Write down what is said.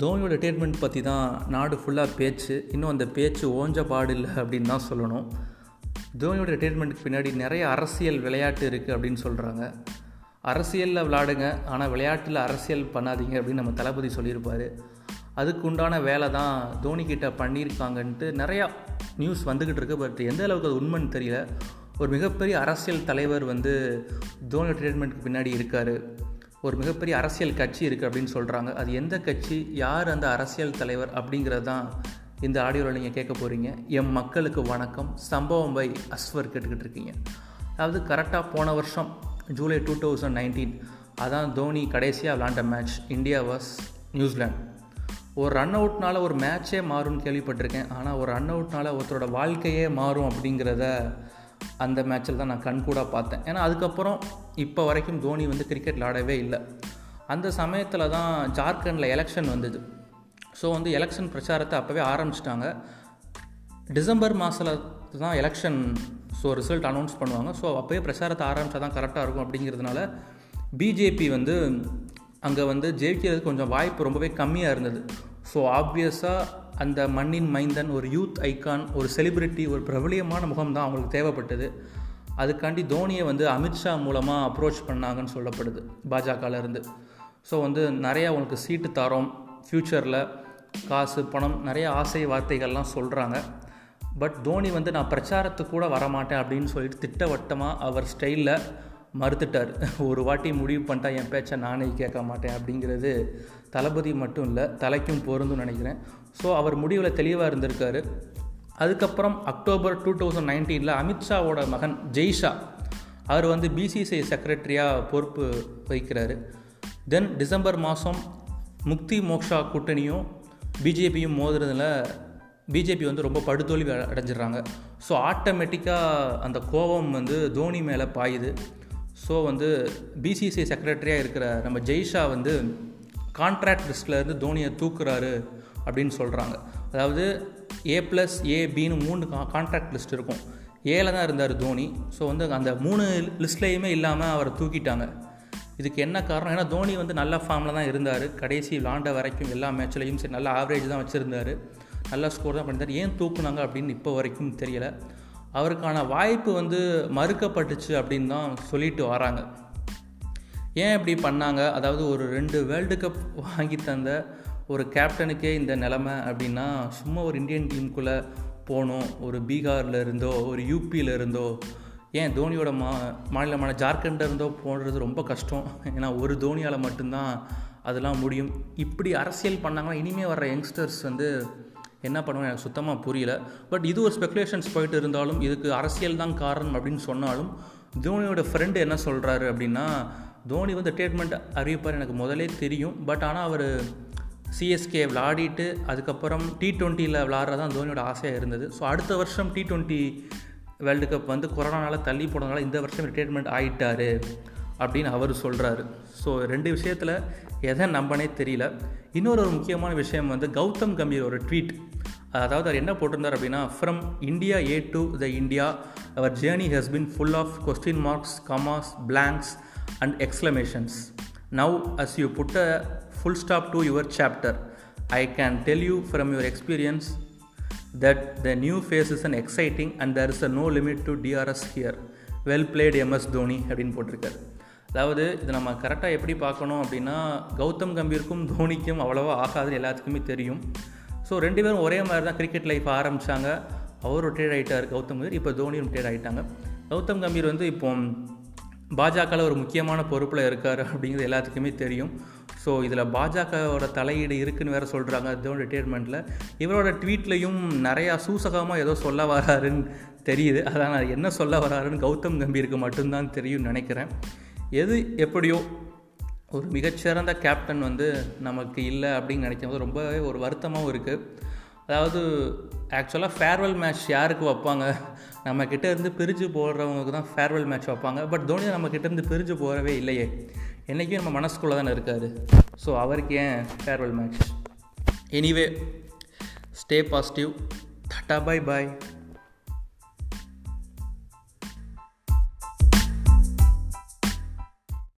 தோனியோட retirement பற்றி தான் நாடு ஃபுல்லாக பேச்சு. இன்னும் அந்த பேச்சு ஓஞ்ச பாடு இல்லை அப்படின்னு தான் சொல்லணும். தோனியோட ரிட்டையர்மெண்ட்டுக்கு பின்னாடி நிறைய அரசியல் விளையாட்டு இருக்குது அப்படின்னு சொல்கிறாங்க அரசியலில் விளாடுங்க ஆனால் விளையாட்டில் அரசியல் பண்ணாதீங்க அப்படின்னு நம்ம தளபதி சொல்லியிருப்பார். அதுக்கு உண்டான வேலை தான் தோனிக்கிட்ட பண்ணியிருக்காங்கன்ட்டு நிறையா நியூஸ் வந்துக்கிட்டு இருக்கு. பட் எந்த அளவுக்கு அது உண்மைன்னு தெரியல. ஒரு மிகப்பெரிய அரசியல் தலைவர் வந்து தோனி ரிட்டைர்மெண்ட்டுக்கு பின்னாடி இருக்கார். ஒரு மிகப்பெரிய அரசியல் கட்சி இருக்குது அப்படின்னு சொல்கிறாங்க அது எந்த கட்சி? யார் அந்த அரசியல் தலைவர் அப்படிங்கிறது தான் இந்த ஆடியோவில் நீங்கள் கேட்க போகிறீங்க எம் மக்களுக்கு வணக்கம். சம்பவம் பை அஸ்வர் கேட்டுக்கிட்டு இருக்கீங்க. அதாவது கரெக்டாக போன வருஷம் ஜூலை டூ தௌசண்ட் நைன்டீன் அதான் தோனி கடைசியாக விளாண்ட match India was New Zealand. ஒரு ரன் அவுட்னால ஒரு மேட்சே மாறும்னு கேள்விப்பட்டிருக்கேன். ஆனால் ஒரு ரன் அவுட்னால ஒருத்தரோட வாழ்க்கையே மாறும் அப்படிங்கிறத அந்த மேட்சில் தான் நான் கண்கூடாக பார்த்தேன். ஏன்னா அதுக்கப்புறம் இப்போ வரைக்கும் தோனி வந்து கிரிக்கெட் விளாடவே இல்லை. அந்த சமயத்தில் தான் ஜார்க்கண்டில் எலெக்ஷன் வந்தது. ஸோ வந்து எலெக்ஷன் பிரச்சாரத்தை அப்போவே ஆரம்பிச்சிட்டாங்க. டிசம்பர் மாதத்தில் தான் எலெக்ஷன் ஸோ ரிசல்ட் அனௌன்ஸ் பண்ணுவாங்க. ஸோ அப்போயே பிரச்சாரத்தை ஆரம்பித்தா தான் கரெக்டாக இருக்கும் அப்படிங்கிறதுனால பிஜேபி வந்து அங்கே வந்து ஜெயிக்கிறதுக்கு கொஞ்சம் வாய்ப்பு ரொம்பவே கம்மியாக இருந்தது. ஸோ ஆப்வியஸாக அந்த மண்ணின் மைந்தன் ஒரு யூத் ஐக்கான் ஒரு செலிப்ரிட்டி ஒரு பிரபலியமான முகம் தான் அவங்களுக்கு தேவைப்பட்டது. அதுக்காண்டி தோனியை வந்து அமித்ஷா மூலமாக அப்ரோச் பண்ணாங்கன்னு சொல்லப்படுது பாஜகலேருந்து ஸோ வந்து நிறையா உங்களுக்கு சீட்டு தரோம் ஃப்யூச்சரில் காசு பணம் நிறைய ஆசை வார்த்தைகள்லாம் சொல்கிறாங்க பட் தோனி வந்து நான் பிரச்சாரத்துக்கு கூட வரமாட்டேன் அப்படின்னு சொல்லிட்டு திட்டவட்டமாக அவர் ஸ்டைலில் மறுத்துட்டார். ஒரு வாட்டி முடிவு பண்ணிட்டா என் பேச்சை நானே கேட்க மாட்டேன் அப்படிங்கிறது தளபதி மட்டும் இல்லை தலைக்கும் பொருந்தும் நினைக்கிறேன். ஸோ அவர் முடிவில் தெளிவாக இருந்திருக்காரு. அதுக்கப்புறம் அக்டோபர் டூ தௌசண்ட் நைன்டீனில் அமித்ஷாவோட மகன் ஜெய்ஷா அவர் வந்து பிசிசிஐ செக்ரட்டரியாக பொறுப்பு வகிக்கிறாரு. தென் டிசம்பர் மாதம் முக்தி மோக்ஷா கூட்டணியும் பிஜேபியும் மோதுறதுல பிஜேபி வந்து ரொம்ப படுதோல்வி அடைஞ்சிடுறாங்க. ஸோ ஆட்டோமேட்டிக்காக அந்த கோபம் வந்து தோனி மேலே பாயுது. ஸோ வந்து பிசிசிஐ செக்ரட்டரியாக இருக்கிற நம்ம ஜெய்ஷா வந்து கான்ட்ராக்ட் லிஸ்ட்டில் இருந்து தோனியை தூக்குறாரு அப்படின்னு சொல்கிறாங்க அதாவது ஏ ப்ளஸ் ஏ பின்னு மூணு கான்ட்ராக்ட் லிஸ்ட் இருக்கும். ஏல தான் இருந்தார் தோனி. ஸோ வந்து அந்த மூணு லிஸ்ட்லேயுமே இல்லாமல் அவரை தூக்கிட்டாங்க. இதுக்கு என்ன காரணம்? ஏன்னா தோனி வந்து நல்ல ஃபார்மில் தான் இருந்தார். கடைசி விளாண்ட வரைக்கும் எல்லா மேட்ச்லையும் சரி நல்ல ஆவரேஜ் தான் வச்சுருந்தார். நல்ல ஸ்கோர் தான் பண்ணியிருந்தார். ஏன் தூக்குனாங்க அப்படின்னு இப்போ வரைக்கும் தெரியலை. அவருக்கான வாய்ப்பு வந்து மறுக்கப்பட்டுச்சு அப்படின்னு தான் சொல்லிட்டு வராங்க. ஏன் இப்படி பண்ணாங்க? அதாவது ஒரு ரெண்டு வேர்ல்டு கப் வாங்கி தந்த ஒரு கேப்டனுக்கே இந்த நிலமை அப்படின்னா சும்மா ஒரு இந்தியன் டீமுக்குள்ளே போகணும் ஒரு பீகாரில் இருந்தோ ஒரு யூபியில் இருந்தோ ஏன் தோனியோட மா மாநிலமான ஜார்க்கண்டில் இருந்தோ போடுறது ரொம்ப கஷ்டம். ஏன்னா ஒரு தோனியால் மட்டும்தான் அதெல்லாம் முடியும். இப்படி அரசியல் பண்ணாங்கன்னா இனிமேல் வர்ற யங்ஸ்டர்ஸ் வந்து என்ன பண்ணுவோம் எனக்கு சுத்தமாக புரியல. பட் இது ஒரு ஸ்பெகுலேஷன்ஸ் போயிட்டு இருந்தாலும் இதுக்கு அரசியல் தான் காரணம் அப்படின்னு சொன்னாலும் தோனியோட ஃப்ரெண்டு என்ன சொல்கிறாரு அப்படின்னா தோனி வந்து ட்ரீட்மெண்ட் அறிவிப்பார் எனக்கு முதலே தெரியும். பட் ஆனால் அவர் சிஎஸ்கே விளாடிட்டு அதுக்கப்புறம் டி ட்வெண்ட்டியில் விளாட்றதான் தோனியோட ஆசையாக இருந்தது. ஸோ அடுத்த வருஷம் டி ட்வெண்ட்டி வேர்ல்டு கப் வந்து கொரோனாவில் தள்ளி போனதுனால இந்த வருஷம் ரிட்டையர்மெண்ட் ஆகிட்டார் அப்படின்னு அவர் சொல்கிறாரு ஸோ ரெண்டு விஷயத்தில் எதை நம்பனே தெரியல. இன்னொரு ஒரு முக்கியமான விஷயம் வந்து கௌதம் கம்பீர் ஒரு ட்வீட் அதாவது அவர் என்ன போட்டிருந்தார் அப்படின்னா from India A to the India our journey has been full of question marks commas blanks and exclamations now as you put a full stop to your chapter I can tell you from your experience that the new phase is an exciting and there is a no limit to DRS here well played MS Dhoni அப்படின்னு போட்டிருக்காரு. அதாவது இது நம்ம கரெக்டாக எப்படி பார்க்கணும் அப்படின்னா கௌதம் கம்பீருக்கும் தோனிக்கும் அவ்வளோவா ஆகாதுன்னு எல்லாத்துக்குமே தெரியும். ஸோ ரெண்டு பேரும் ஒரே மாதிரி தான் கிரிக்கெட் லைஃப் ஆரம்பித்தாங்க அவர் ரிட்டையர் ஆகிட்டார் கௌதம் கம்பீர். இப்போ தோனியும் ரிட்டையர் ஆகிட்டாங்க கௌதம் கம்பீர் வந்து இப்போ பாஜகவில் ஒரு முக்கியமான பொறுப்பில் இருக்கார் அப்படிங்கிறது எல்லாத்துக்குமே தெரியும். ஸோ இதில் பாஜகவோட தலையீடு இருக்குன்னு வேறு சொல்கிறாங்க தோனி ரிட்டையர்மெண்ட்டில் இவரோட ட்வீட்லேயும் நிறையா சூசகமாக ஏதோ சொல்ல வராருன்னு தெரியுது. அதான் நான் என்ன சொல்ல வராருன்னு கௌதம் கம்பீருக்கு மட்டும்தான் தெரியும்னு நினைக்கிறேன். எது எப்படியோ ஒரு மிகச்சிறந்த கேப்டன் வந்து நமக்கு இல்லை அப்படின்னு நினைக்கும் போது ரொம்பவே ஒரு வருத்தமாகவும் இருக்குது அதாவது ஆக்சுவலாக ஃபேர்வெல் மேட்ச் யாருக்கு வைப்பாங்க? நம்ம இருந்து பிரிஞ்சு போடுறவங்களுக்கு தான் ஃபேர்வெல் மேட்ச் வைப்பாங்க. பட் தோனி நம்மக்கிட்ட இருந்து பிரிஞ்சு போகிறவே இல்லையே. என்றைக்கும் நம்ம மனசுக்குள்ளே தானே இருக்கார். ஸோ அவருக்கு ஏன் farewell match anyway stay positive tata bye bye